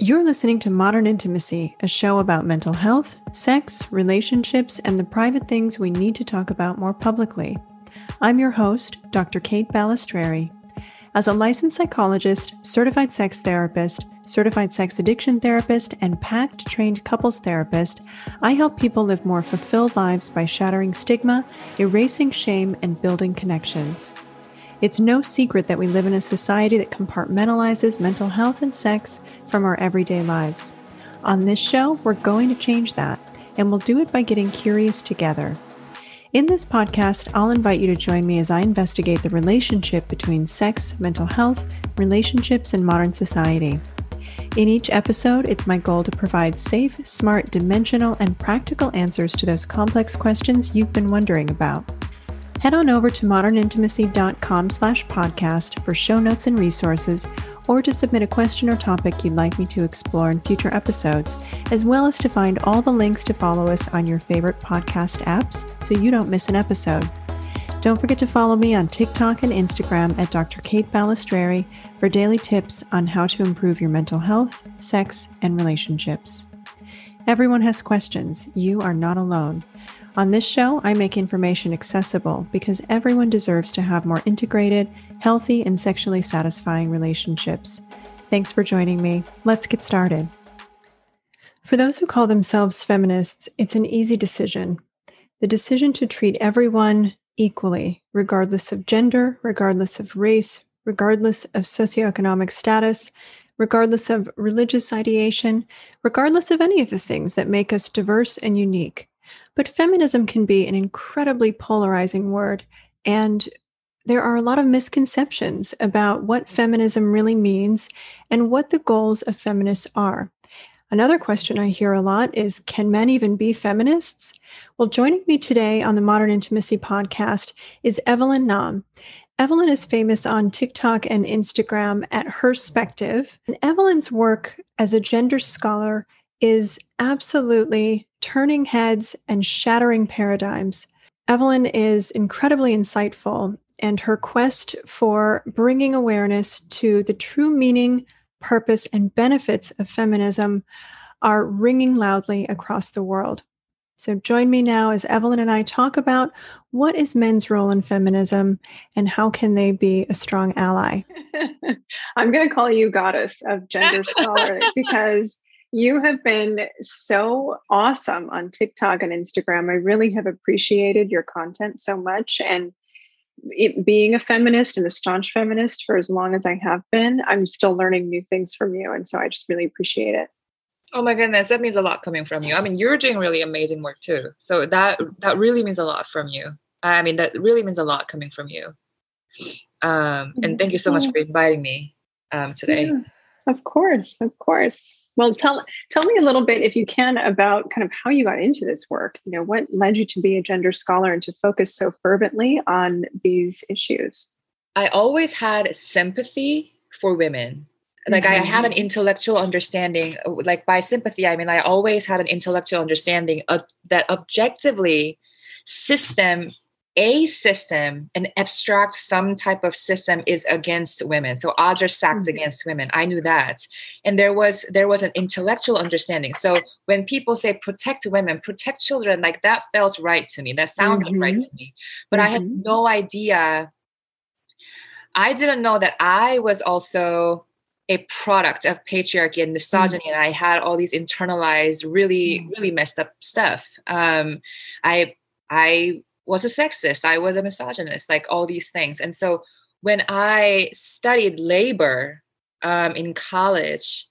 You're listening to Modern Intimacy, a show about mental health, sex, relationships, and the private things we need to talk about more publicly. I'm your host, Dr. Kate Balestrieri. As a licensed psychologist, certified sex therapist, certified sex addiction therapist, and PACT trained couples therapist, I help people live more fulfilled lives by shattering stigma, erasing shame, and building connections. It's no secret that we live in a society that compartmentalizes mental health and sex from our everyday lives. On this show, we're going to change that, and we'll do it by getting curious together. In this podcast, I'll invite you to join me as I investigate the relationship between sex, mental health, relationships, and modern society. In each episode, it's my goal to provide safe, smart, dimensional, and practical answers to those complex questions you've been wondering about head on over to modernintimacy.com slash podcast for show notes and resources or to submit a question or topic you'd like me to explore in future episodes, as well as to find all the links to follow us on your favorite podcast apps so you don't miss an episode. Don't forget to follow me on TikTok and Instagram at Dr. Kate Balestrieri for daily tips on how to improve your mental health, sex, and relationships. Everyone has questions. You are not alone. On this show, I make information accessible because everyone deserves to have more integrated, healthy, and sexually satisfying relationships. Thanks for joining me. Let's get started. For those who call themselves feminists, it's an easy decision the decision to treat everyone equally, regardless of gender, regardless of race, regardless of socioeconomic status, regardless of religious ideation, regardless of any of the things that make us diverse and unique. But feminism can be an incredibly polarizing word, and there are a lot of misconceptions about what feminism really means and what the goals of feminists are. Another question I hear a lot is Can men even be feminists? Well, joining me today on the Modern Intimacy podcast is Evelyn Nam. Evelyn is famous on TikTok and Instagram at Herspective. And Evelyn's work as a gender scholar is absolutely turning heads and shattering paradigms. Evelyn is incredibly insightful, and her quest for bringing awareness to the true meaning, purpose, and benefits of feminism are ringing loudly across the world. So join me now as Evelyn and I talk about what is men's role in feminism and how can they be a strong ally. I'm going to call you goddess of gender scholar because you have been so awesome on TikTok and Instagram. I really have appreciated your content so much. And it, being a feminist and a staunch feminist for as long as I have been, I'm still learning new things from you. And so I just really appreciate it. Oh my goodness, that means a lot coming from you. I mean, you're doing really amazing work too. So that that really means a lot from you. I mean, that really means a lot coming from you. Um, and thank you so much for inviting me um, today. Yeah, of course, of course. Well, tell tell me a little bit, if you can, about kind of how you got into this work. You know, what led you to be a gender scholar and to focus so fervently on these issues? I always had sympathy for women. Like mm-hmm. I had an intellectual understanding. Like by sympathy, I mean I always had an intellectual understanding of, that objectively, system a system, an abstract some type of system is against women. So odds are stacked mm-hmm. against women. I knew that. And there was there was an intellectual understanding. So when people say protect women, protect children, like that felt right to me. That sounded mm-hmm. right to me. But mm-hmm. I had mm-hmm. no idea. I didn't know that I was also a product of patriarchy and misogyny mm-hmm. and i had all these internalized really mm. really messed up stuff um, i i was a sexist, I was a misogynist, like all these things. And so when I studied labor um, in college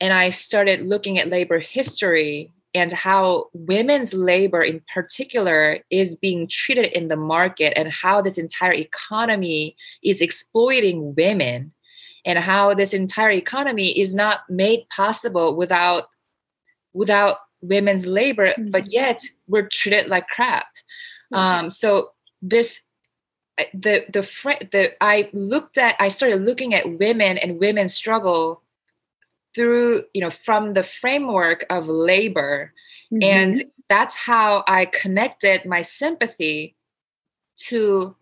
and I started looking at labor history and how women's labor in particular is being treated in the market and how this entire economy is exploiting women and how this entire economy is not made possible without without women's labor mm-hmm. but yet we're treated like crap um, so this uh, the the fr- the I looked at I started looking at women and women's struggle through you know from the framework of labor. Mm-hmm. and that's how I connected my sympathy to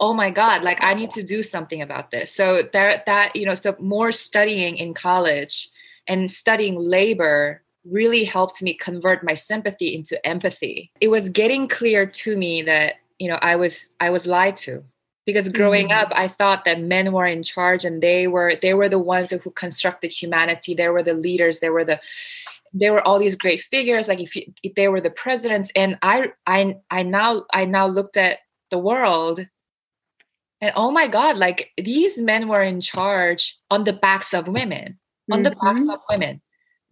oh my god like i need to do something about this. So that that you know so more studying in college and studying labor really helped me convert my sympathy into empathy it was getting clear to me that you know i was i was lied to because growing mm-hmm. up i thought that men were in charge and they were they were the ones who constructed humanity they were the leaders they were the there were all these great figures like if, you, if they were the presidents and i i i now i now looked at the world and oh my god like these men were in charge on the backs of women on mm-hmm. the backs mm-hmm. of women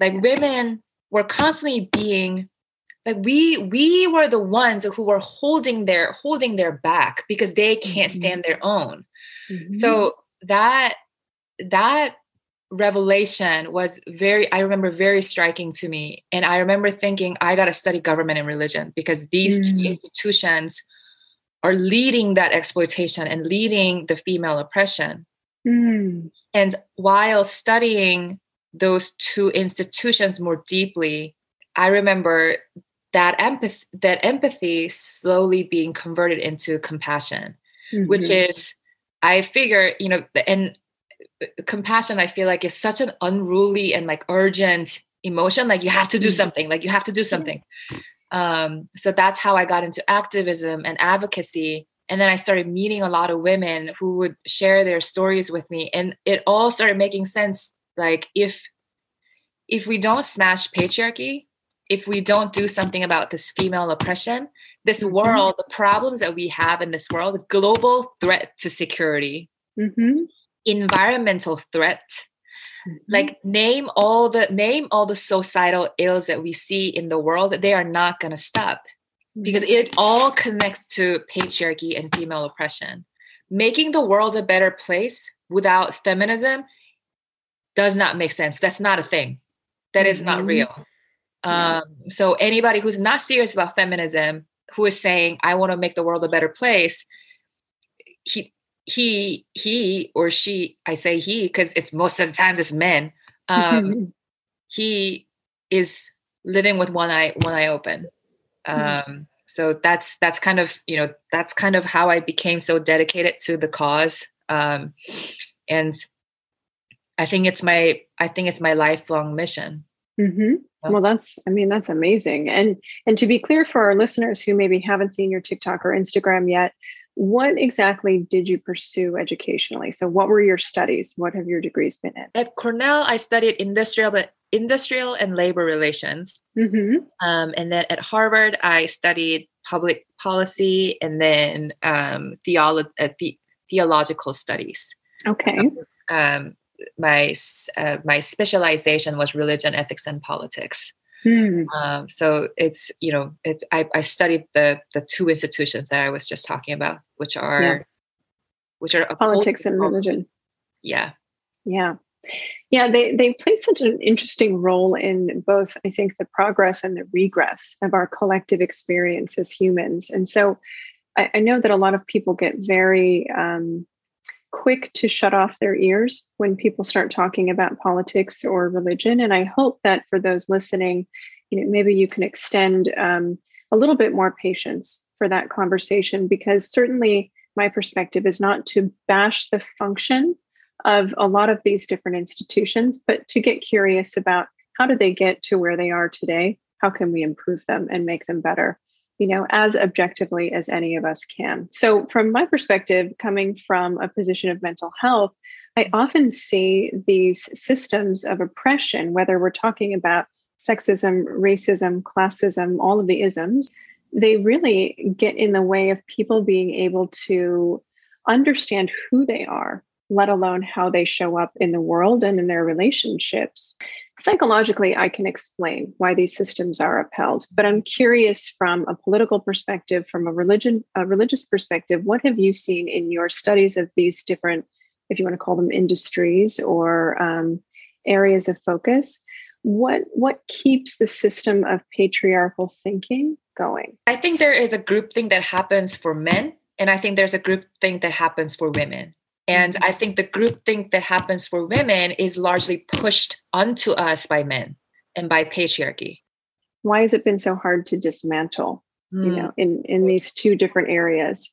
like women were constantly being like we we were the ones who were holding their holding their back because they can't mm-hmm. stand their own mm-hmm. so that that revelation was very i remember very striking to me and i remember thinking i got to study government and religion because these mm. two institutions are leading that exploitation and leading the female oppression mm. and while studying those two institutions more deeply i remember that empathy that empathy slowly being converted into compassion mm-hmm. which is i figure you know and compassion i feel like is such an unruly and like urgent emotion like you have to do mm-hmm. something like you have to do something um, so that's how i got into activism and advocacy and then i started meeting a lot of women who would share their stories with me and it all started making sense like if if we don't smash patriarchy if we don't do something about this female oppression this mm-hmm. world the problems that we have in this world the global threat to security mm-hmm environmental threat mm-hmm. like name all the name all the societal ills that we see in the world they are not going to stop because mm-hmm. it all connects to patriarchy and female oppression making the world a better place without feminism does not make sense. That's not a thing. That is not mm-hmm. real. Um, so anybody who's not serious about feminism who is saying i want to make the world a better place he he he or she i say he because it's most of the times it's men um he is living with one eye one eye open. Mm-hmm. um so that's that's kind of you know that's kind of how i became so dedicated to the cause. Um and i think it's my i think it's my lifelong mission mm-hmm. well that's i mean that's amazing and and to be clear for our listeners who maybe haven't seen your tiktok or instagram yet what exactly did you pursue educationally? So, what were your studies? What have your degrees been in? At Cornell, I studied industrial, industrial and labor relations. Mm-hmm. Um, and then at Harvard, I studied public policy and then um, theolo- uh, the- theological studies. Okay. Um, my uh, my specialization was religion, ethics, and politics. Hmm. Um, so it's you know it, I, I studied the the two institutions that I was just talking about, which are yeah. which are politics and religion. Yeah, yeah, yeah. They they play such an interesting role in both. I think the progress and the regress of our collective experience as humans, and so I, I know that a lot of people get very um, quick to shut off their ears when people start talking about politics or religion. And I hope that for those listening, you know, maybe you can extend um, a little bit more patience for that conversation because certainly my perspective is not to bash the function of a lot of these different institutions, but to get curious about how do they get to where they are today? How can we improve them and make them better? You know, as objectively as any of us can. So, from my perspective, coming from a position of mental health, I often see these systems of oppression, whether we're talking about sexism, racism, classism, all of the isms, they really get in the way of people being able to understand who they are, let alone how they show up in the world and in their relationships psychologically i can explain why these systems are upheld but i'm curious from a political perspective from a religion a religious perspective what have you seen in your studies of these different if you want to call them industries or um, areas of focus? What what keeps the system of patriarchal thinking going? I think there is a group thing that happens for men and i think there's a group thing that happens for women and mm-hmm. I think the group think that happens for women is largely pushed onto us by men and by patriarchy. Why has it been so hard to dismantle, mm. you know, in, in these two different areas?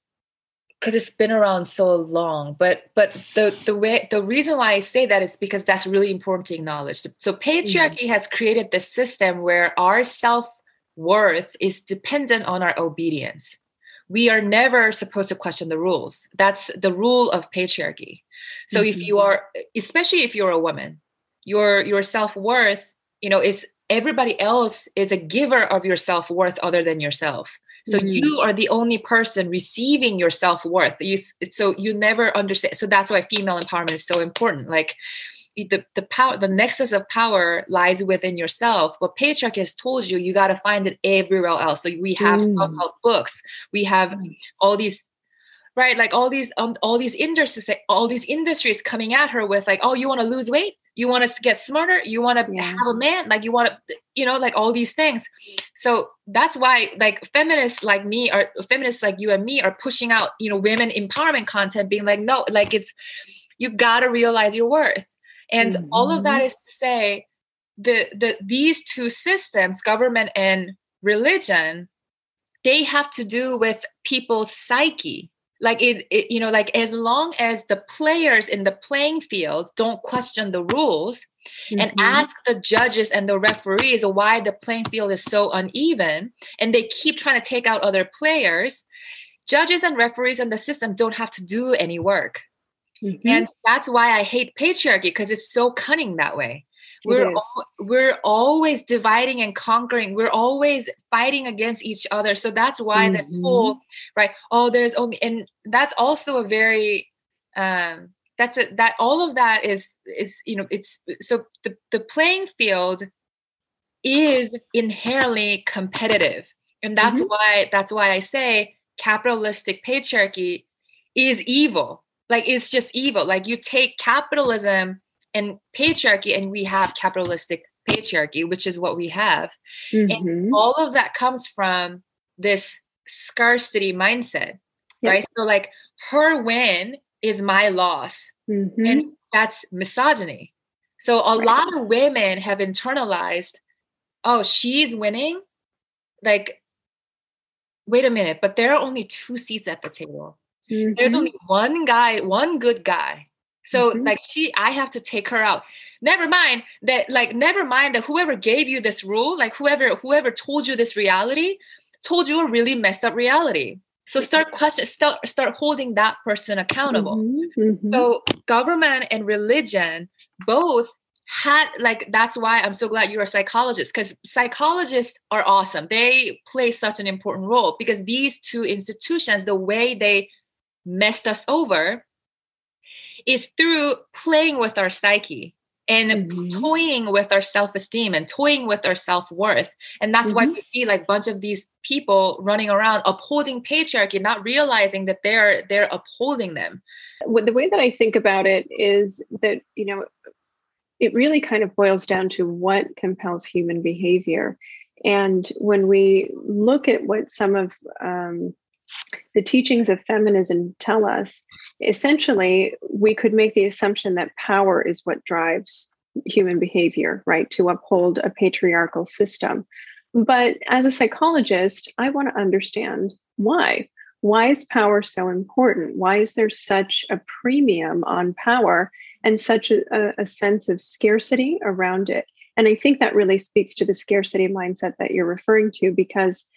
because it's been around so long but but the the way the reason why i say that is because that's really important to acknowledge so patriarchy mm-hmm. has created this system where our self-worth is dependent on our obedience we are never supposed to question the rules. That's the rule of patriarchy. So mm-hmm. if you are especially if you're a woman your your self-worth you know is everybody else is a giver of your self-worth other than yourself. So mm-hmm. you are the only person receiving your self-worth. You, so you never understand so that's why female empowerment is so important. Like the, the power the nexus of power lies within yourself. What patriarchy has told you you got to find it everywhere else. So we have mm. books. We have all these right like all these um, all these industries all these industries coming at her with like oh you want to lose weight? You want to get smarter? You want to yeah. have a man? Like you want to you know like all these things. So that's why like feminists like me or feminists like you and me are pushing out you know women empowerment content being like no like it's you got to realize your worth and mm-hmm. all of that mm-hmm. to say the the these two systems government and religion they have to do with people's psyche like it, it, you know like as long as the players in the playing field don't question the rules mm-hmm. and ask the judges and the referees why the playing field is so uneven and they keep trying to take out other players judges and referees in the system don't have to do any work mm-hmm. and that's why i hate patriarchy because it's so cunning that way we're al- we're always dividing and conquering we're always fighting against each other so that's why mm-hmm. the whole right oh there's only and that's also a very um that's it that all of that is is you know it's so the, the playing field is inherently competitive and that's mm-hmm. why that's why i say capitalistic patriarchy is evil like it's just evil. Like you take capitalism and patriarchy and we have capitalistic patriarchy which is what we have. Mm-hmm. and all of that comes from this scarcity mindset right? So like her win is my loss mm-hmm. and that's misogyny. So a right. lot of women have internalized oh she's winning. Like wait a minute but there are only two seats at the table mm-hmm. there's only one guy one good guy so mm-hmm. like she, I have to take her out. Never mind that, like, never mind that whoever gave you this rule, like whoever whoever told you this reality, told you a really messed up reality. So start question, start start holding that person accountable. Mm-hmm. Mm-hmm. So government and religion both had like that's why I'm so glad you're a psychologist because psychologists are awesome. They play such an important role because these two institutions, the way they messed us over is through playing with our psyche and mm-hmm. toying with our self-esteem and toying with our self-worth and that's mm-hmm. why we see like a bunch of these people running around upholding patriarchy not realizing that they're they're upholding them well, the way that i think about it is that you know it really kind of boils down to what compels human behavior and when we look at what some of um, the teachings of feminism tell us essentially we could make the assumption that power is what drives human behavior right to uphold a patriarchal system. But as a psychologist i want to understand why. Why is power so important? Why is there such a premium on power and such a, a sense of scarcity around it? And i think that really speaks to the scarcity mindset that you're referring to because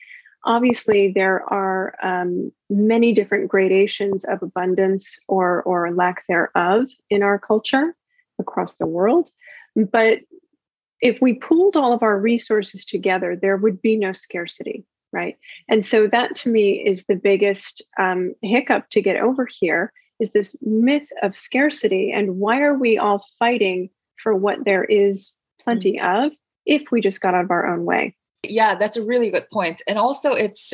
obviously there are um, many different gradations of abundance or or lack thereof in our culture across the world. But if we pooled all of our resources together there would be no scarcity right? And so that to me is the biggest um, hiccup to get over here is this myth of scarcity. And why are we all fighting for what there is plenty mm-hmm. of if we just got out of our own way yeah that's a really good point and also it's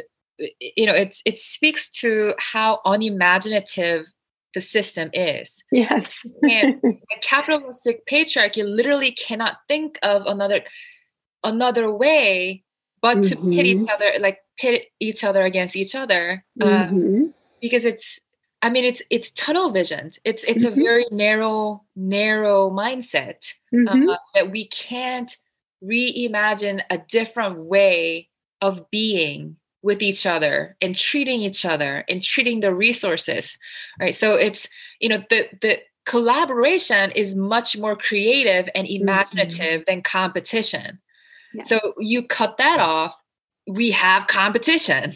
you know it's it speaks to how unimaginative the system is yes and capitalistic patriarchy literally cannot think of another another way but mm-hmm. to pit each mm-hmm. other like pit each other against each other um, mm-hmm. because it's i mean it's it's tunnel vision it's it's mm-hmm. a very narrow narrow mindset mm-hmm. uh, that we can't reimagine a different way of being with each other and treating each other and treating the resources right so it's you know the the collaboration is much more creative and mm-hmm. imaginative mm-hmm. than competition yes. so you cut that off we have competition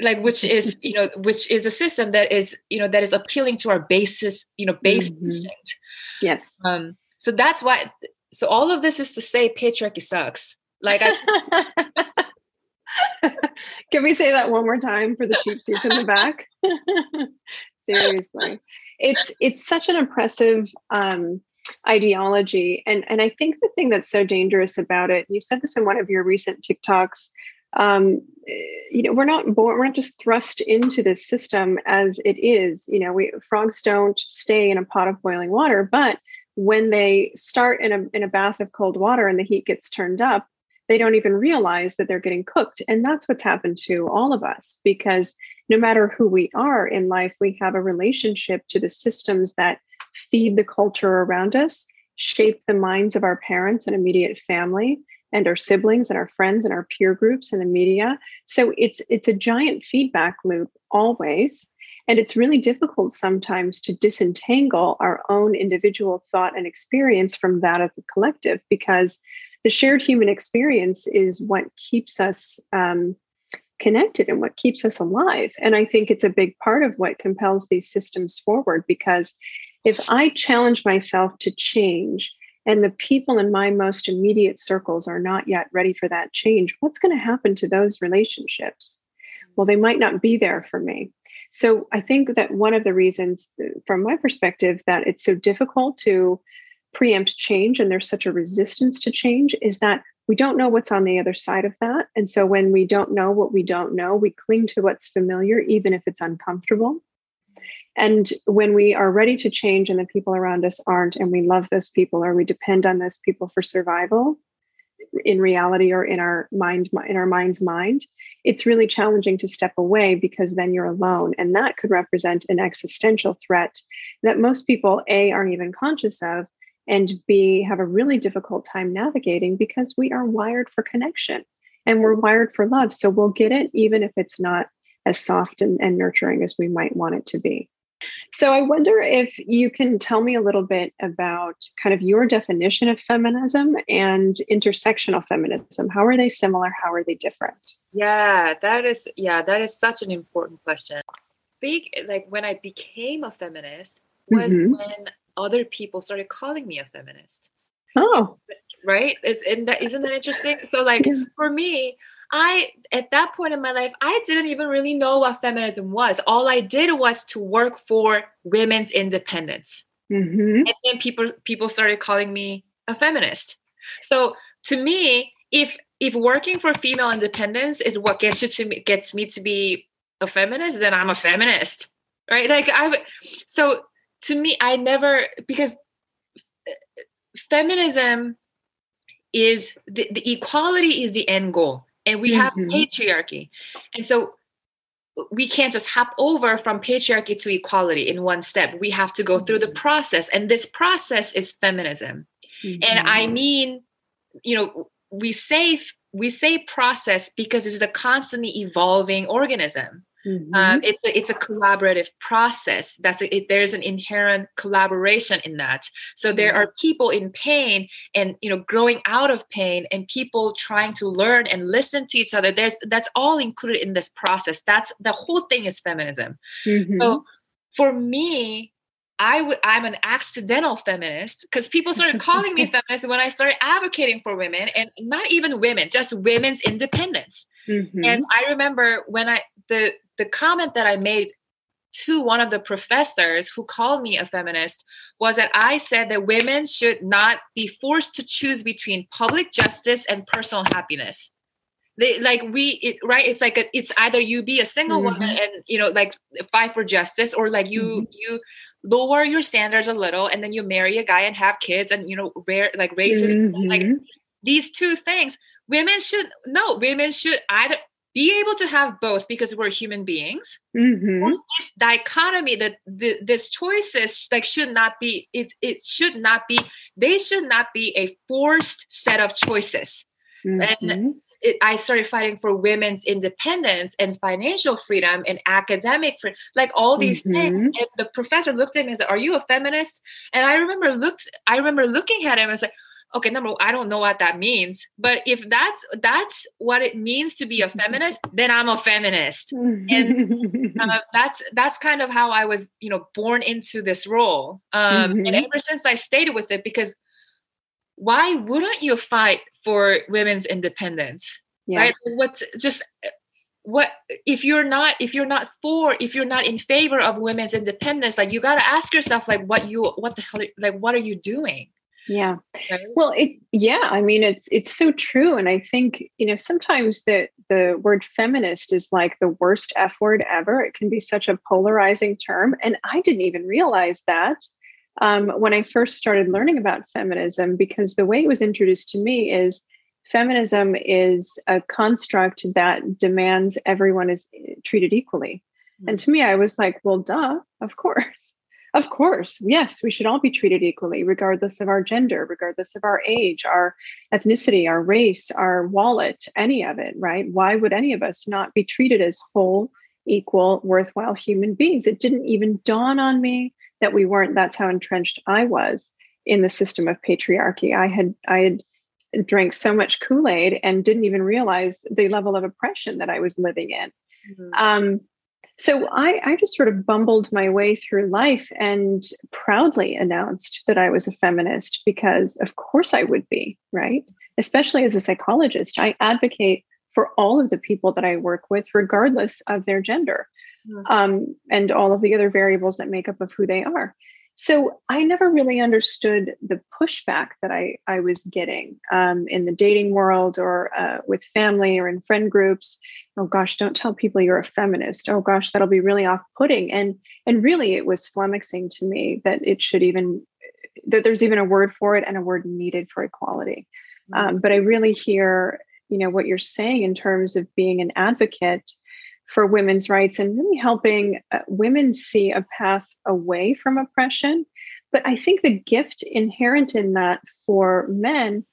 like which is you know which is a system that is you know that is appealing to our basis you know base mm-hmm. instinct yes um so that's why so all of this is to say patriarchy sucks. Like i can we say that one more time for the cheap seats in the back? Seriously. It's it's such an oppressive um ideology. And and i think the thing that's so dangerous about it you said this in one of your recent tiktoks um, you know we're not born we're not just thrust into this system as it is. You know we frogs don't stay in a pot of boiling water but when they start in a in a bath of cold water and the heat gets turned up they don't even realize that they're getting cooked. And that's what's happened to all of us because no matter who we are in life we have a relationship to the systems that feed the culture around us shape the minds of our parents and immediate family and our siblings and our friends and our peer groups and the media. So it's it's a giant feedback loop always and it's really difficult sometimes to disentangle our own individual thought and experience from that of the collective because the shared human experience is what keeps us um, connected and what keeps us alive. And I think it's a big part of what compels these systems forward because if I challenge myself to change and the people in my most immediate circles are not yet ready for that change, what's going to happen to those relationships? Well, they might not be there for me. So I think that one of the reasons, uh, from my perspective, that it's so difficult to preempt change and there's such a resistance to change is that we don't know what's on the other side of that. And so when we don't know what we don't know, we cling to what's familiar, even if it's uncomfortable. And when we are ready to change and the people around us aren't, and we love those people or we depend on those people for survival in reality or in our mind, in our mind's mind, it's really challenging to step away because then you're alone. And that could represent an existential threat that most people, A, aren't even conscious of, and B, have a really difficult time navigating because we are wired for connection and we're wired for love. So we'll get it even if it's not as soft and, and nurturing as we might want it to be. So I wonder if you can tell me a little bit about kind of your definition of feminism and intersectional feminism. How are they similar? How are they different? Yeah, that is yeah, that is such an important question. Big like when I became a feminist was mm-hmm. when other people started calling me a feminist. Oh. Right? Isn't that isn't that interesting? So like yeah. for me, I at that point in my life, I didn't even really know what feminism was. All I did was to work for women's independence. Mm-hmm. And then people people started calling me a feminist. So to me, if if working for female independence is what gets you to gets me to be a feminist, then I'm a feminist. Right? Like I so to me, I never because uh, feminism is the, the equality is the end goal and we mm-hmm. have patriarchy and so we can't just hop over from patriarchy to equality in one step we have to go through the mm-hmm. process and this process is feminism mm-hmm. and i mm-hmm. mean you know we say we say process because it's a constantly evolving organism Mm-hmm. Um, it's a, it's a collaborative process. That's a, it, there's an inherent collaboration in that. So there mm-hmm. are people in pain and you know growing out of pain, and people trying to learn and listen to each other. There's that's all included in this process. That's the whole thing is feminism. Mm-hmm. So for me, I would I'm an accidental feminist because people started calling me feminist when I started advocating for women and not even women, just women's independence. Mm-hmm. And I remember when I the the comment that I made to one of the professors who called me a feminist was that I said that women should not be forced to choose between public justice and personal happiness. They like we it, right it's like a, it's either you be a single mm-hmm. woman and you know like fight for justice or like you mm-hmm. you lower your standards a little and then you marry a guy and have kids and you know rare like raises mm-hmm. like these two things women should no women should either be able to have both because we're human beings mm-hmm. this dichotomy that the, this choices like should not be it, it should not be they should not be a forced set of choices mm-hmm. and it, I started fighting for women's independence and financial freedom and academic freedom, like all these mm-hmm. things. And the professor looked at me and said, "Are you a feminist?" And I remember looked, I remember looking at him and was like, "Okay, number, one, I don't know what that means, but if that's that's what it means to be a feminist, then I'm a feminist." and uh, that's that's kind of how I was, you know, born into this role. Um, mm-hmm. And ever since I stayed with it, because why wouldn't you fight for women's independence yeah. right? What's just what if you're not if you're not for if you're not in favor of women's independence like you got to ask yourself like what you what the hell like what are you doing? Yeah. Right? well it yeah i mean it's it's so true and i think you know sometimes the the word feminist is like the worst f word ever. It can be such a polarizing term and i didn't even realize that um, when I first started learning about feminism, because the way it was introduced to me is feminism is a construct that demands everyone is treated equally. Mm-hmm. And to me, I was like, well, duh, of course. Of course, yes, we should all be treated equally, regardless of our gender, regardless of our age, our ethnicity, our race, our wallet, any of it, right? Why would any of us not be treated as whole, equal, worthwhile human beings? It didn't even dawn on me that we weren't that's how entrenched i was in the system of patriarchy i had i had drank so much kool-aid and didn't even realize the level of oppression that i was living in mm-hmm. um, so I, I just sort of bumbled my way through life and proudly announced that I was a feminist because, of course, I would be, right? Especially as a psychologist, I advocate for all of the people that I work with, regardless of their gender um, and all of the other variables that make up of who they are. So I never really understood the pushback that I, I was getting um, in the dating world or uh, with family or in friend groups. Oh gosh, don't tell people you're a feminist. Oh gosh, that'll be really off-putting. And and really, it was flummoxing to me that it should even that there's even a word for it and a word needed for equality. Mm-hmm. Um, but I really hear you know what you're saying in terms of being an advocate for women's rights and really helping uh, women see a path away from oppression. But I think the gift inherent in that for men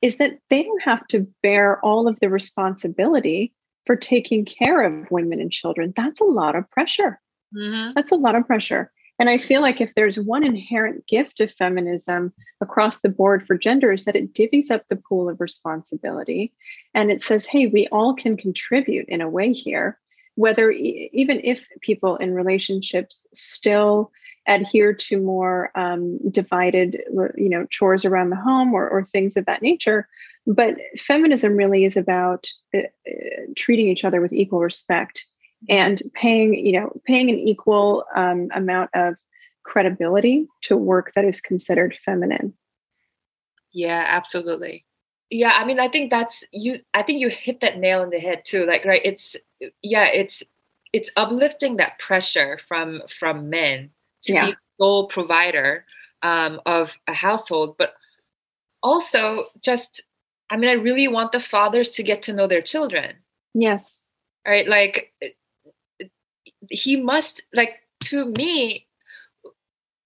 is that they don't have to bear all of the responsibility for taking care of women and children. That's a lot of pressure. Mm-hmm. That's a lot of pressure. And I feel like if there's one inherent gift of feminism across the board for gender is that it divvies up the pool of responsibility and it says, hey, we all can contribute in a way here whether even if people in relationships still adhere to more um, divided you know chores around the home or, or things of that nature. But feminism really is about uh, uh, treating each other with equal respect and paying you know paying an equal um, amount of credibility to work that is considered feminine. Yeah absolutely yeah i mean i think that's you i think you hit that nail on the head too like right it's yeah it's it's uplifting that pressure from from men to yeah. be sole provider um, of a household but also just i mean i really want the fathers to get to know their children yes right like he must like to me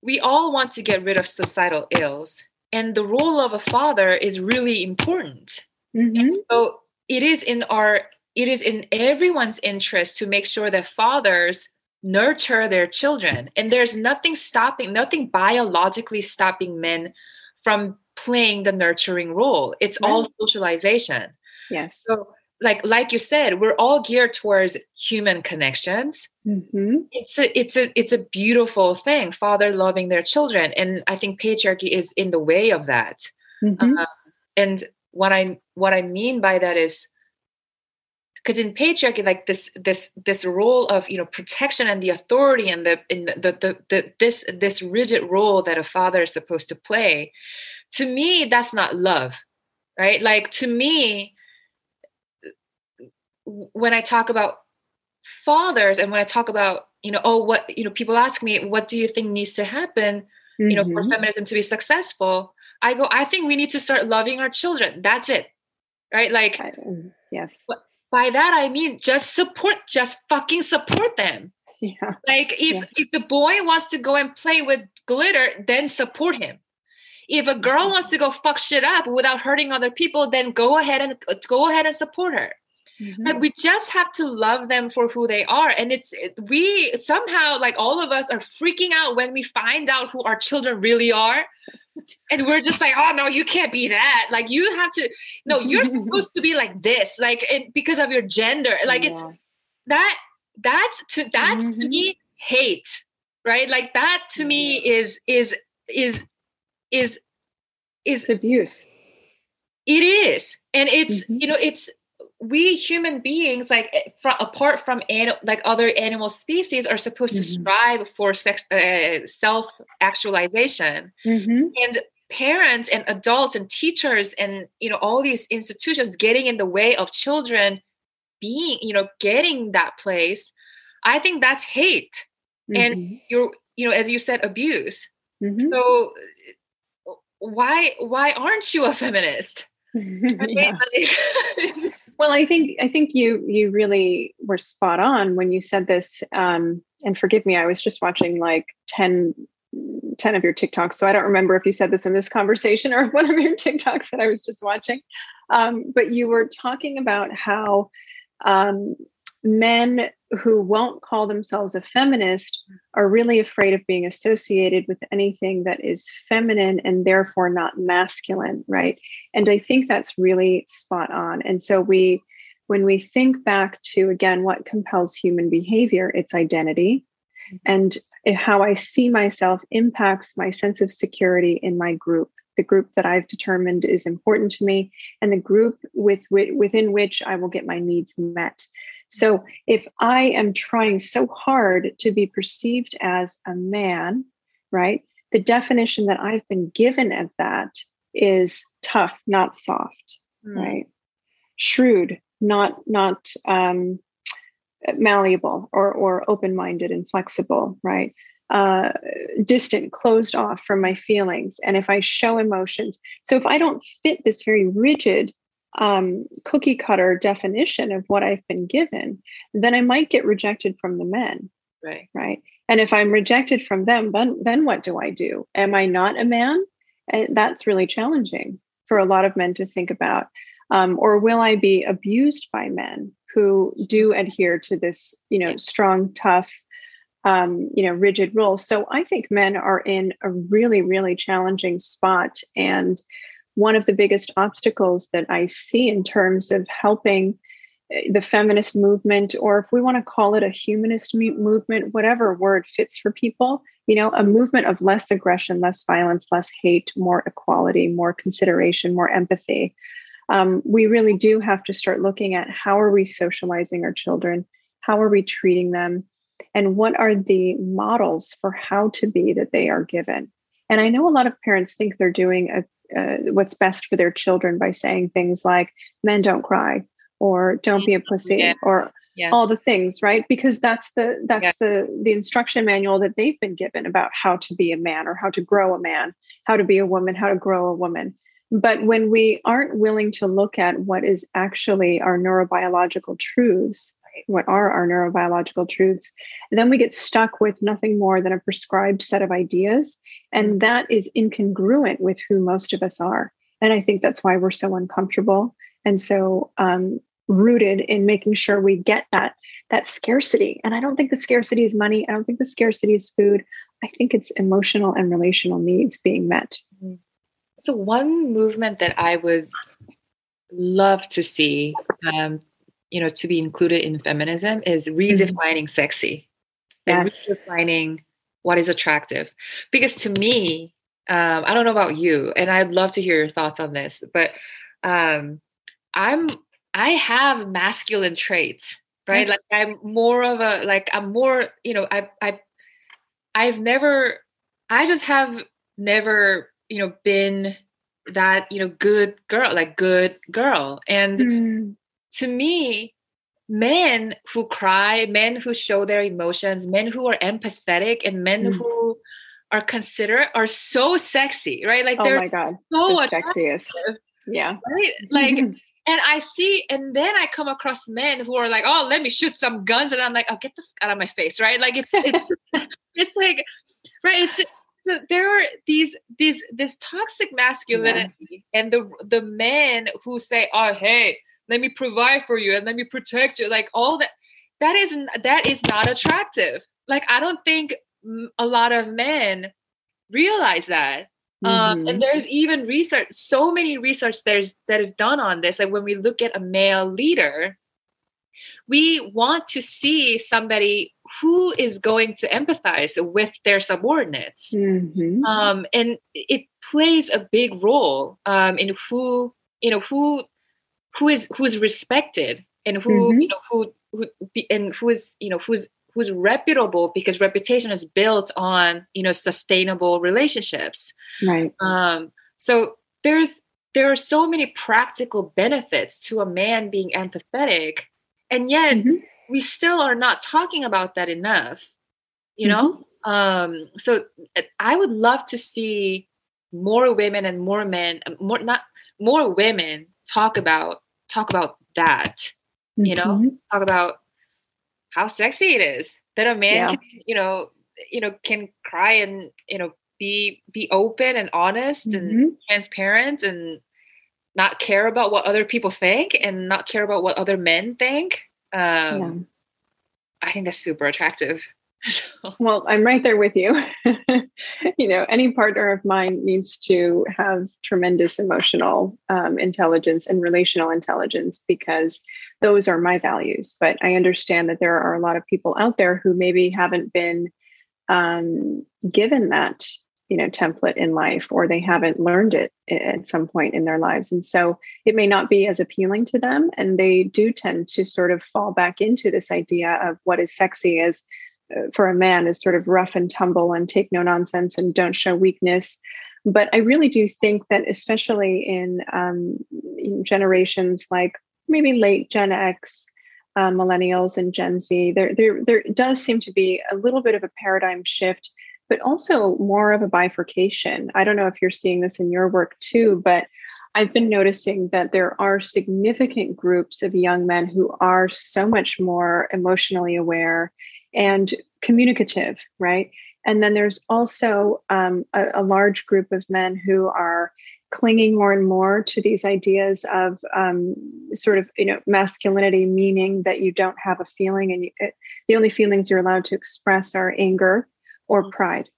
we all want to get rid of societal ills and the role of a father is really important. Mm-hmm. so it is in our it is in everyone's interest to make sure that fathers nurture their children. And there's nothing stopping nothing biologically stopping men from playing the nurturing role. It's right. all socialization. Yes. So like like you said we're all geared towards human connections mm-hmm. it's a it's a it's a beautiful thing father loving their children and i think patriarchy is in the way of that mm-hmm. um, and what i what i mean by that is because in patriarchy like this this this role of you know protection and the authority and the in the, the, the, the this this rigid role that a father is supposed to play to me that's not love right like to me when i talk about fathers and when i talk about you know oh what you know people ask me what do you think needs to happen mm-hmm. you know for mm-hmm. feminism to be successful i go i think we need to start loving our children that's it right like yes by that I mean just support, just fucking support them. Yeah. Like if yeah. if the boy wants to go and play with glitter, then support him. if a girl wants to go fuck shit up without hurting other people then go ahead and go ahead and support her mm-hmm. like we just have to love them for who they are and it's we somehow like all of us are freaking out when we find out who our children really are and we're just like oh no you can't be that like you have to no you're supposed to be like this like it, because of your gender like yeah. it's that that's to that's mm-hmm. to me hate right like that to me is is is is is it's abuse it is and it's mm-hmm. you know it's we human beings like eh, from, apart from an, like other animal species are supposed mm-hmm. to strive for sex, uh, self actualization mm-hmm. and parents and adults and teachers and you know all these institutions getting in the way of children being you know getting that place i think that's hate mm-hmm. and you're you know as you said abuse mm-hmm. so why why aren't you a feminist well i think i think you you really were spot on when you said this um and forgive me i was just watching like 10 10 of your tiktoks so i don't remember if you said this in this conversation or one of your tiktoks that i was just watching. Um, but you were talking about how um, men who won't call themselves a feminist are really afraid of being associated with anything that is feminine and therefore not masculine right? And i think that's really spot on. And so we when we think back to again what compels human behavior it's identity. And how i see myself impacts my sense of security in my group. The group that i've determined is important to me and the group with within which i will get my needs met so if I am trying so hard to be perceived as a man, right, the definition that I've been given of that is tough, not soft, mm. right? Shrewd, not not um, malleable or or open minded and flexible, right? Uh, distant, closed off from my feelings, and if I show emotions, so if I don't fit this very rigid um, cookie cutter definition of what I've been given, then I might get rejected from the men. Right. Right. And if I'm rejected from them, then then what do I do? Am I not a man? And that's really challenging for a lot of men to think about. Um, or will I be abused by men who do adhere to this, you know, strong, tough, um, you know, rigid rule? So I think men are in a really, really challenging spot. And one of the biggest obstacles that I see in terms of helping eh, the feminist movement, or if we want to call it a humanist movement, whatever word fits for people, you know, a movement of less aggression, less violence, less hate, more equality, more consideration, more empathy. Um, we really do have to start looking at how are we socializing our children, how are we treating them, and what are the models for how to be that they are given. And I know a lot of parents think they're doing a uh, what's best for their children by saying things like men don't cry or don't be a pussy yeah. or yeah. all the things right because that's the that's yeah. the the instruction manual that they've been given about how to be a man or how to grow a man how to be a woman how to grow a woman but when we aren't willing to look at what is actually our neurobiological truths what are our neurobiological truths. Then we get stuck with nothing more than a prescribed set of ideas and mm-hmm. that is incongruent with who most of us are. And i think that's why we're so uncomfortable and so um, rooted in making sure we get that that scarcity. And i don't think the scarcity is money. I don't think the scarcity is food. I think it's emotional and relational needs being met. Mm-hmm. so one movement that i would love to see um, you know to be included in feminism is mm-hmm. redefining sexy and yes. redefining what is attractive because to me um, i don't know about you and i'd love to hear your thoughts on this but um, i'm i have masculine traits right yes. like i'm more of a like i'm more you know i i i've never i just have never you know been that you know good girl like good girl and mm to me, men who cry, men who show their emotions, men who are empathetic, and men mm. who are considerate are so sexy, right? Like they're oh my god, so the sexiest. Yeah, right. Like, and I see, and then I come across men who are like, "Oh, let me shoot some guns," and I'm like, "Oh, get the out of my face!" Right? Like it's it's, it's like, right? It's so there are these these this toxic masculinity yeah. and the the men who say oh hey let me provide for you and let me protect you like all that that isn't that is not attractive like i don't think a lot of men realize that mm-hmm. um, and mm-hmm. there's even research so many research there's that is done on this like when we look at a male leader we want to see somebody who is going to empathize with their subordinates mm-hmm. um, and it plays a big role um, in who you know who who is who is respected and who mm-hmm. you know who who and who is you know who's who's reputable because reputation is built on you know sustainable relationships right um so there's there are so many practical benefits to a man being empathetic and yet mm-hmm. we still are not talking about that enough you know mm-hmm. um so uh, i would love to see more women and more men uh, more not more women talk about talk about that mm-hmm. you know mm-hmm. talk about how sexy it is that a man yeah. can you know you know can cry and you know be be open and honest and mm-hmm. transparent and not care about what other people think and not care about what other men think. Um, yeah. I think that's super attractive. well, I'm right there with you. you know, any partner of mine needs to have tremendous emotional um, intelligence and relational intelligence because those are my values. But I understand that there are a lot of people out there who maybe haven't been um, given that you know template in life or they haven't learned it at some point in their lives and so it may not be as appealing to them and they do tend to sort of fall back into this idea of what is sexy as uh, for a man is sort of rough and tumble and take no nonsense and don't show weakness but i really do think that especially in, um, in generations like maybe late gen x uh, millennials and gen z there, there there does seem to be a little bit of a paradigm shift but also more of a bifurcation. I don't know if you're seeing this in your work too, but I've been noticing that there are significant groups of young men who are so much more emotionally aware and communicative, right? And then there's also um, a, a, large group of men who are clinging more and more to these ideas of um, sort of, you know, masculinity, meaning that you don't have a feeling and you, it, the only feelings you're allowed to express are anger or mm. pride.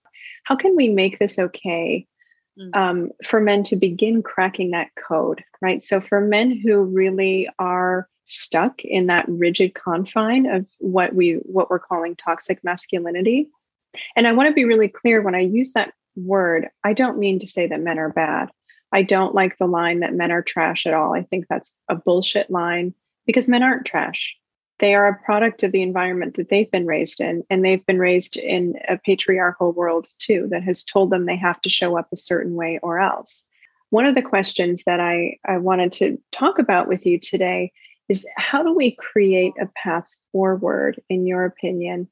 How can we make this okay mm. um, for men to begin cracking that code, right? So, for men who really are stuck in that rigid confine of what we what we're calling toxic masculinity, and I want to be really clear when I use that word, I don't mean to say that men are bad. I don't like the line that men are trash at all. I think that's a bullshit line because men aren't trash they are a product of the environment that they've been raised in and they've been raised in a patriarchal world too that has told them they have to show up a certain way or else one of the questions that i, I wanted to talk about with you today is how do we create a path forward in your opinion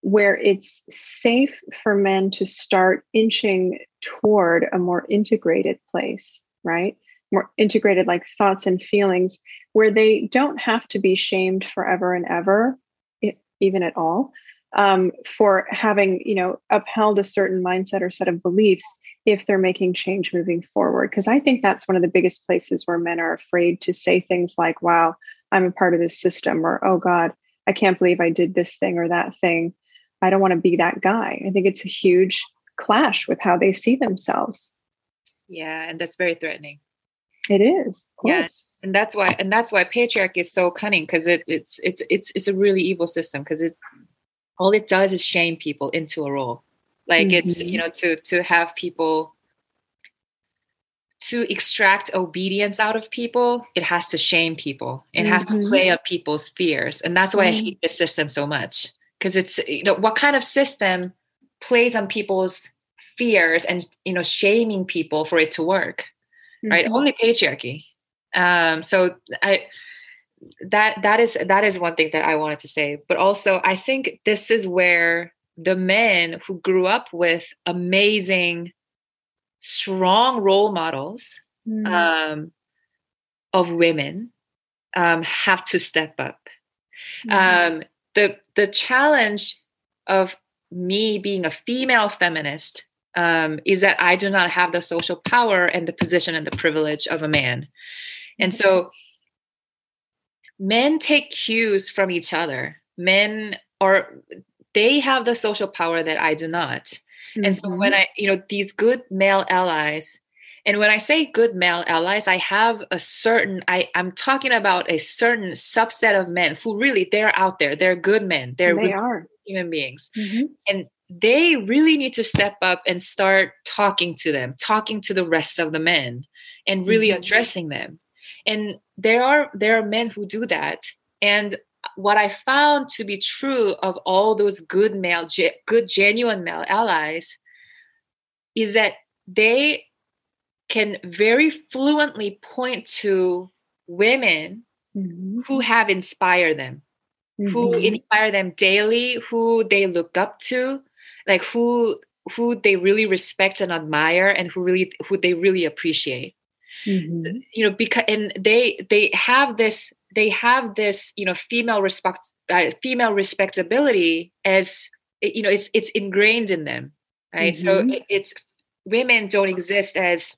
where it's safe for men to start inching toward a more integrated place right? More integrated like thoughts and feelings where they don't have to be shamed forever and ever even at all um, for having you know upheld a certain mindset or set of beliefs if they're making change moving forward because i think that's one of the biggest places where men are afraid to say things like wow i'm a part of this system or oh god i can't believe i did this thing or that thing i don't want to be that guy i think it's a huge clash with how they see themselves yeah and that's very threatening it is. Yeah. And that's why and that's why patriarchy is so cunning because it, it's it's it's it's a really evil system because it all it does is shame people into a role. Like mm-hmm. it's you know to to have people to extract obedience out of people, it has to shame people. It mm-hmm. has to mm-hmm. play up people's fears. And that's why mm-hmm. I hate this system so much. Because it's, you know, what kind of system plays on people's fears and, you know, shaming people for it to work? mm-hmm. right only patriarchy um so i that that is that is one thing that i wanted to say but also i think this is where the men who grew up with amazing strong role models mm-hmm. um, of women um, have to step up mm-hmm. um, the the challenge of me being a female feminist um, is that I do not have the social power and the position and the privilege of a man. And so men take cues from each other. Men are, they have the social power that I do not. Mm-hmm. And so when mm-hmm. I, you know, these good male allies, and when I say good male allies, I have a certain, I, I'm talking about a certain subset of men who really, they're out there. They're good men. They're they are. human beings. Mm-hmm. And they really need to step up and start talking to them, talking to the rest of the men and really mm-hmm. addressing them. And there are there are men who do that. And what I found to be true of all those good male, good genuine male allies is that they can very fluently point to women mm-hmm. who have inspired them, mm-hmm. who inspire them daily, who they look up to, like who who they really respect and admire and who really who they really appreciate mm-hmm. you know because and they they have this they have this you know female respect uh, female respectability as you know it's it's ingrained in them right mm-hmm. so it's women don't exist as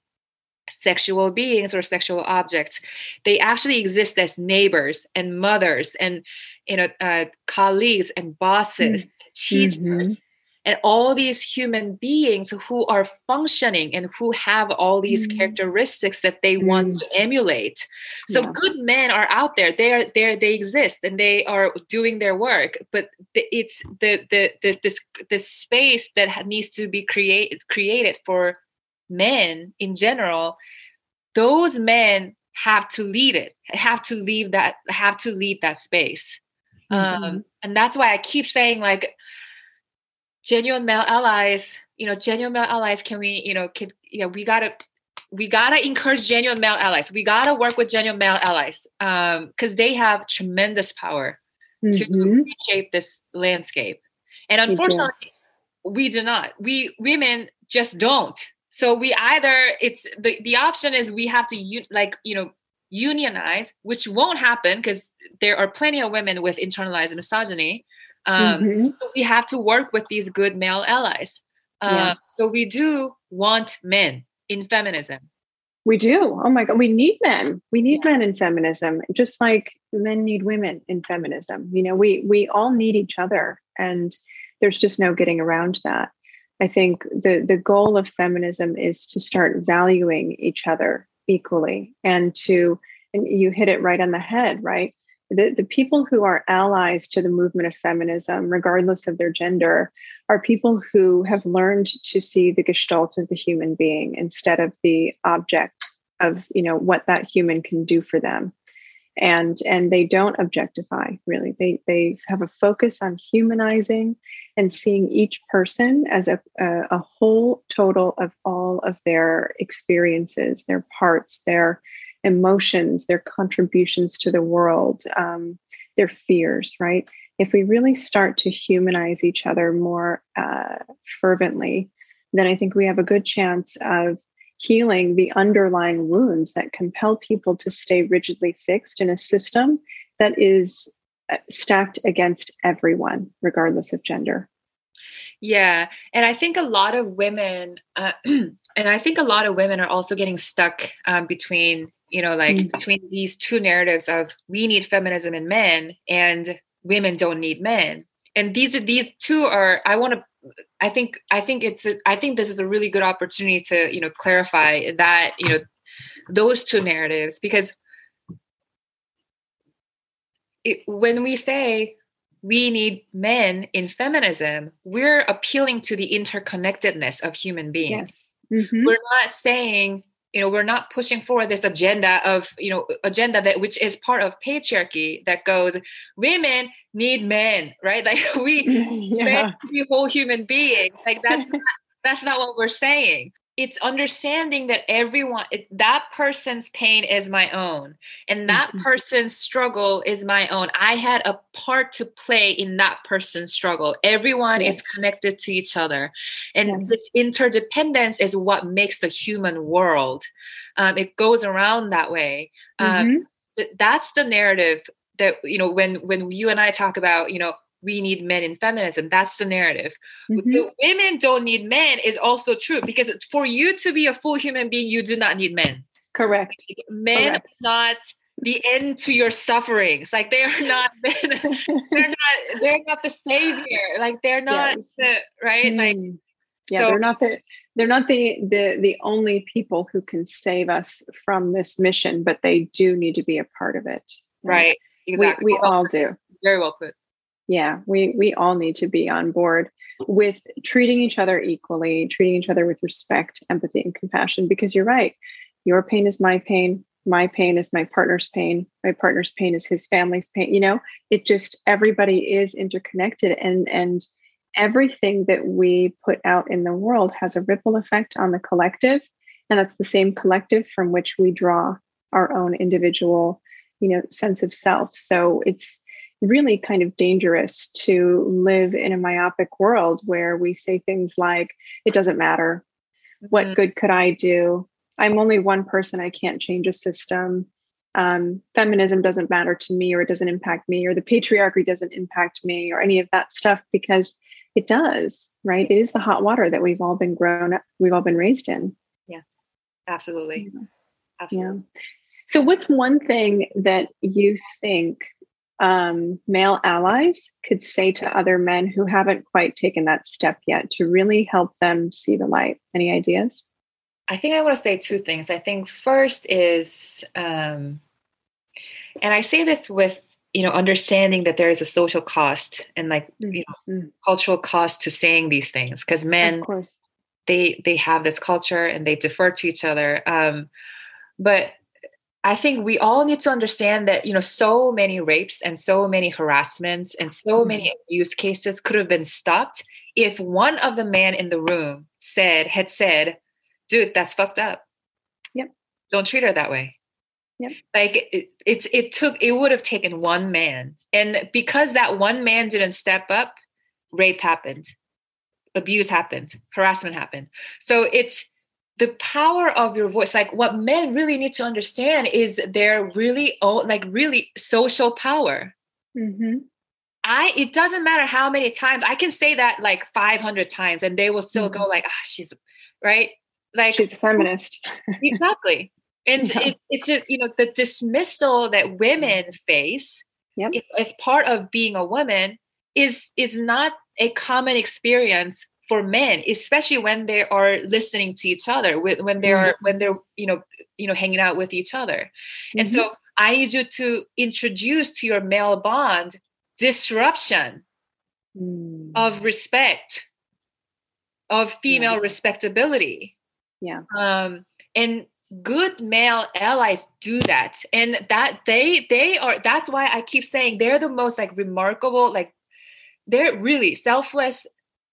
sexual beings or sexual objects they actually exist as neighbors and mothers and you know uh, colleagues and bosses mm-hmm. teachers and all these human beings who are functioning and who have all these mm. characteristics that they mm. want to emulate so yeah. good men are out there they are there they exist and they are doing their work but it's the the the this the space that needs to be created created for men in general those men have to lead it have to leave that have to lead that space mm-hmm. um and that's why i keep saying like genuine male allies you know genuine male allies can we you know can know we gotta we gotta encourage genuine male allies. We gotta work with genuine male allies um because they have tremendous power mm-hmm. to shape this landscape. And unfortunately we do not. We women just don't. So we either it's the the option is we have to like you know unionize which won't happen because there are plenty of women with internalized misogyny um, mm-hmm. so we have to work with these good male allies. Uh, yeah. So we do want men in feminism. We do. Oh my God. We need men. We need yeah. men in feminism, just like men need women in feminism. You know, we we all need each other. And there's just no getting around that. I think the the goal of feminism is to start valuing each other equally and to and you hit it right on the head, right? The, the people who are allies to the movement of feminism, regardless of their gender, are people who have learned to see the gestalt of the human being instead of the object of you know what that human can do for them. And and they don't objectify really. They they have a focus on humanizing and seeing each person as a, a, a whole total of all of their experiences their parts their emotions, their contributions to the world, um, their fears, right? If we really start to humanize each other more uh, fervently, then I think we have a good chance of healing the underlying wounds that compel people to stay rigidly fixed in a system that is uh, stacked against everyone, regardless of gender. Yeah. And I think a lot of women, uh, and I think a lot of women are also getting stuck um, between you know like mm. between these two narratives of we need feminism in men and women don't need men and these these two are i want to i think i think it's a, i think this is a really good opportunity to you know clarify that you know those two narratives because it, when we say we need men in feminism we're appealing to the interconnectedness of human beings yes. mm-hmm. we're not saying you know we're not pushing forward this agenda of you know agenda that which is part of patriarchy that goes women need men right? Like we yeah. men be whole human beings. Like that's not, that's not what we're saying it's understanding that everyone it, that person's pain is my own and that mm-hmm. person's struggle is my own i had a part to play in that person's struggle everyone yes. is connected to each other and yes. this interdependence is what makes the human world um, it goes around that way um, mm-hmm. th- that's the narrative that you know when when you and i talk about you know we need men in feminism. That's the narrative. Mm-hmm. The women don't need men is also true because for you to be a full human being, you do not need men. Correct. Men Correct. not the end to your sufferings. Like they are not they're not they're not the savior. Like they're not yes. the right. Like yeah, so, they're not the they're not the the the only people who can save us from this mission, but they do need to be a part of it. Right. Exactly. We, we all do. Very well put. Yeah, we we all need to be on board with treating each other equally, treating each other with respect, empathy, and compassion. Because you're right, your pain is my pain, my pain is my partner's pain, my partner's pain is his family's pain. You know, it just everybody is interconnected, and and everything that we put out in the world has a ripple effect on the collective, and that's the same collective from which we draw our own individual, you know, sense of self. So it's really kind of dangerous to live in a myopic world where we say things like, it doesn't matter. Mm-hmm. What good could I do? I'm only one person. I can't change a system. Um, feminism doesn't matter to me, or it doesn't impact me, or the patriarchy doesn't impact me, or any of that stuff, because it does, right? It is the hot water that we've all been grown up, we've all been raised in. Yeah, absolutely. Yeah. Absolutely. Yeah. So, what's one thing that you think um, male allies could say to other men who haven't quite taken that step yet to really help them see the light? Any ideas? I think I want to say two things. I think first is, um, and I say this with you know understanding that there is a social cost and like you know mm-hmm. cultural cost to saying these things because men of course they they have this culture and they defer to each other um, but I think we all need to understand that, you know, so many rapes and so many harassments and so mm-hmm. many abuse cases could have been stopped if one of the men in the room said, had said, dude, that's fucked up. Yep. Don't treat her that way. Yep. Like it, it, it took, it would have taken one man. And because that one man didn't step up, rape happened, abuse happened, harassment happened. So it's, the power of your voice like what men really need to understand is their really own like really social power mm-hmm. i it doesn't matter how many times i can say that like 500 times and they will still mm-hmm. go like ah she's right like she's a feminist exactly and yeah. it, it's a, you know the dismissal that women face yep. as part of being a woman is is not a common experience for men especially when they are listening to each other when they are mm-hmm. when they're you know you know hanging out with each other mm-hmm. and so mm-hmm. i need you to introduce to your male bond disruption mm. of respect of female yeah. respectability yeah um and good male allies do that and that they they are that's why i keep saying they're the most like remarkable like they're really selfless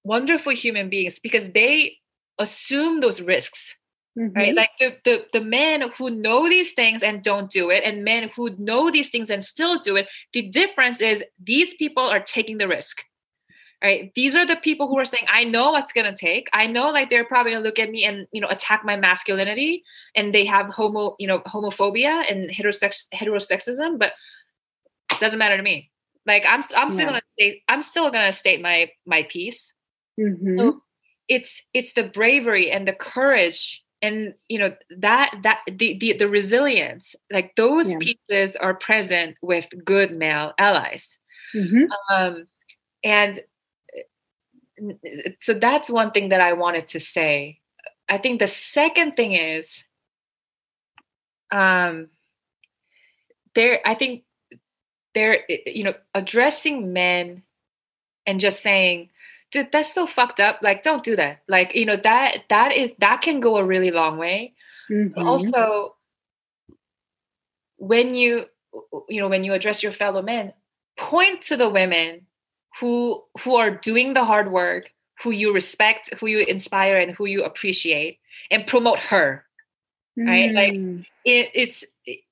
wonderful human beings because they assume those risks mm-hmm. right like the, the the men who know these things and don't do it and men who know these things and still do it the difference is these people are taking the risk right? These are the people who are saying i know what's going to take. I know like they're probably going to look at me and you know attack my masculinity and they have homo you know homophobia and heterosex heterosexism but it doesn't matter to me. Like i'm i'm still yeah. going to i'm still going to state my my piece Mm-hmm. So it's it's the bravery and the courage and you know that that the the, the resilience like those yeah. pieces are present with good male allies mm-hmm. um and so that's one thing that i wanted to say i think the second thing is um there i think there you know addressing men and just saying dude, that's so fucked up. Like, don't do that. Like, you know, that that is that can go a really long way. Mm-hmm. Also, when you you know when you address your fellow men, point to the women who who are doing the hard work, who you respect, who you inspire, and who you appreciate, and promote her. Mm. Right? Like mm. it, it's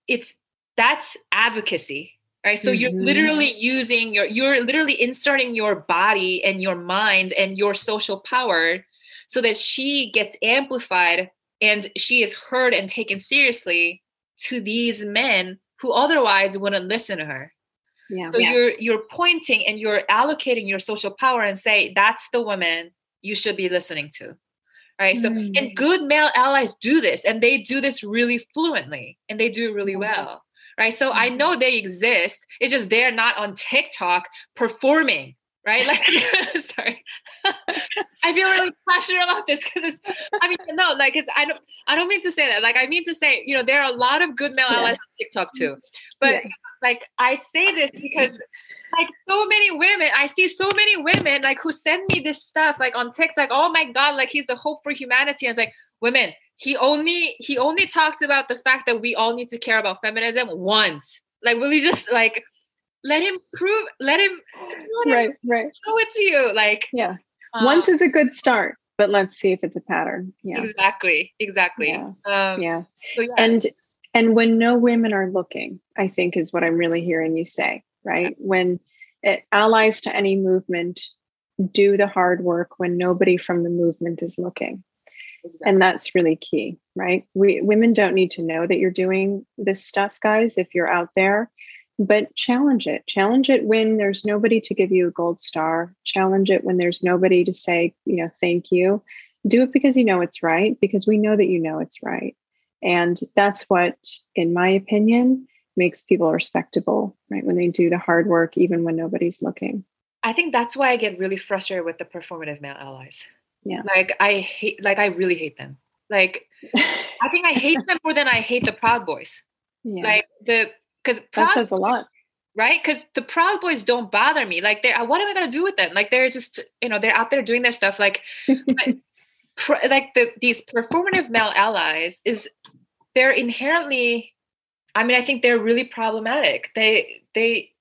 it's that's advocacy right so mm-hmm. you're literally using your you're literally inserting your body and your mind and your social power so that she gets amplified and she is heard and taken seriously to these men who otherwise wouldn't listen to her Yeah. So yeah. you're you're pointing and you're allocating your social power and say that's the woman you should be listening to. Right. So Mm. and good male allies do this and they do this really fluently and they do it really well. Right. So I Mhm. know they exist. It's just they're not on TikTok performing. Right. Like sorry. I feel really passionate about this because it's I mean no like it's I don't I don't mean to say that like I mean to say you know there are a lot of good male Yeah. allies on TikTok too but Yeah. like I say this because like so many women I see so many women like who send me this stuff like on TikTok oh my god like he's the hope for humanity and it's like women he only he only talked about the fact that we all need to care about feminism once like will you just like let him prove let him let him right, right. show it to you like Yeah. um, Once is a good start, but let's see if it's a pattern. Yeah. exactly exactly Yeah. um Yeah. so yeah And and when no women are looking, I think is what I'm really hearing you say, right? When it, allies to any movement do the hard work when nobody from the movement is looking. And that's really key, right? We women don't need to know that you're doing this stuff, guys, if you're out there, but challenge it. Challenge it when there's nobody to give you a gold star. Challenge it when there's nobody to say, you know, thank you. Do it because you know it's right, because we know that you know it's right. And that's what, in my opinion, makes people respectable, right? When they do the hard work, even when nobody's looking. I think that's why I get really frustrated with the performative male allies. Yeah. Like I hate like I really hate them. Like I think I hate them more than I hate the Proud Boys. yeah, Like the because that Proud says a lot. right? Because the Proud Boys don't bother me. Like they what am I gonna do with them? Like they're just, you know, they're out there doing their stuff. Like but pr- like the these performative male allies is they're inherently I mean, I think they're really problematic. They they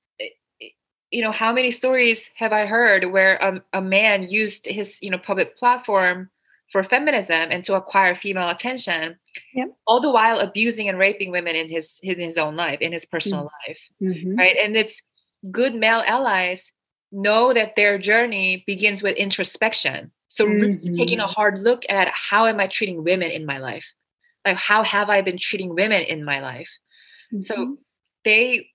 you know, how many stories have I heard where a, a man used his, you know, public platform for feminism and to acquire female attention, Yep. all the while abusing and raping women in his in his own life, in his personal life, Mhm. right? And it's good male allies know that their journey begins with introspection. So really taking a hard look at how am I treating women in my life? Like how have I been treating women in my life? So Mhm. they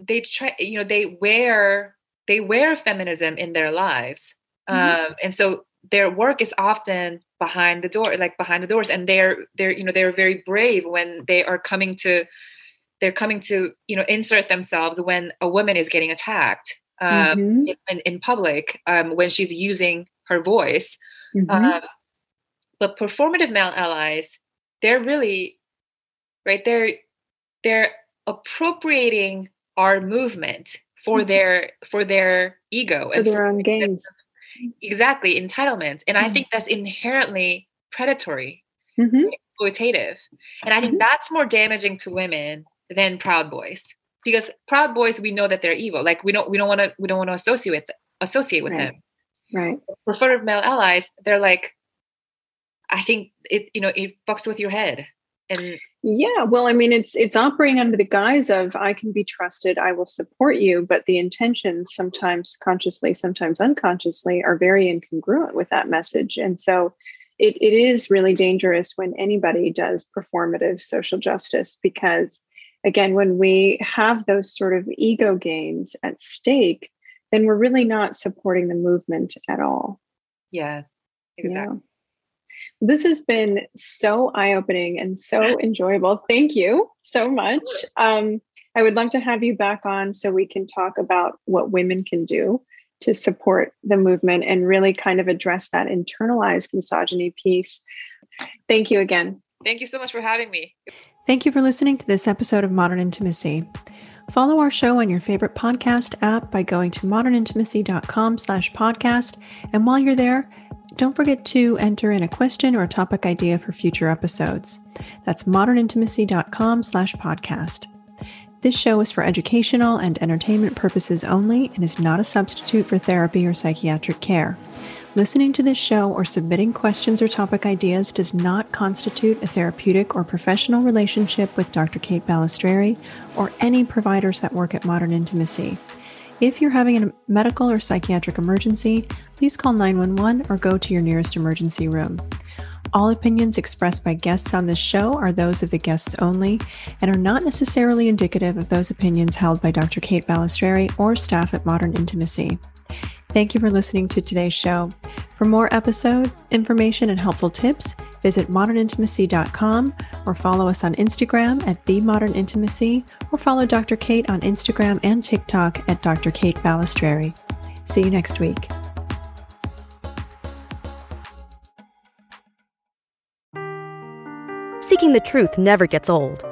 they try you know they wear they wear feminism in their lives Mhm. um and so their work is often behind the door like behind the doors and they're they're you know they're very brave when they are coming to they're coming to you know insert themselves when a woman is getting attacked um Mhm. in, in, public um when she's using her voice Mhm. um, but performative male allies, they're really right. They're they're appropriating our movement for Mhm. their for their ego for their own gains. exactly entitlement, and I Mhm. think that's inherently predatory, Mhm. exploitative, and I think Mhm. that's more damaging to women than Proud Boys because Proud Boys we know that they're evil. Like we don't we don't want to we don't want to associate with associate with Right. them Right. preferred male allies, they're like, I think it, you know, it fucks with your head. And Yeah, well, I mean, it's it's operating under the guise of I can be trusted, I will support you, but the intentions, sometimes consciously, sometimes unconsciously, are very incongruent with that message, and so it, it is really dangerous when anybody does performative social justice because, again, when we have those sort of ego gains at stake, then we're really not supporting the movement at all. yeah, exactly. Yeah. This has been so eye opening and so enjoyable. Thank you so much. Um, I would love to have you back on so we can talk about what women can do to support the movement and really kind of address that internalized misogyny piece. Thank you again. Thank you so much for having me. Thank you for listening to this episode of Modern Intimacy. Follow our show on your favorite podcast app by going to modernintimacy.com slash podcast. And while you're there, don't forget to enter in a question or a topic idea for future episodes. That's modernintimacy.com slash podcast. This show is for educational and entertainment purposes only and is not a substitute for therapy or psychiatric care. Listening to this show or submitting questions or topic ideas does not constitute a therapeutic or professional relationship with Dr. Kate Balestrieri or any providers that work at Modern Intimacy. If you're having a medical or psychiatric emergency, please call 911 or go to your nearest emergency room. All opinions expressed by guests on this show are those of the guests only and are not necessarily indicative of those opinions held by Dr. Kate Balestrieri or staff at Modern Intimacy. Thank you for listening to today's show. For more episode information and helpful tips, visit modernintimacy.com or follow us on Instagram at the Modern Intimacy or follow Dr. Kate on Instagram and TikTok at Dr. Kate Balestrieri. See you next week. Seeking the truth never gets old.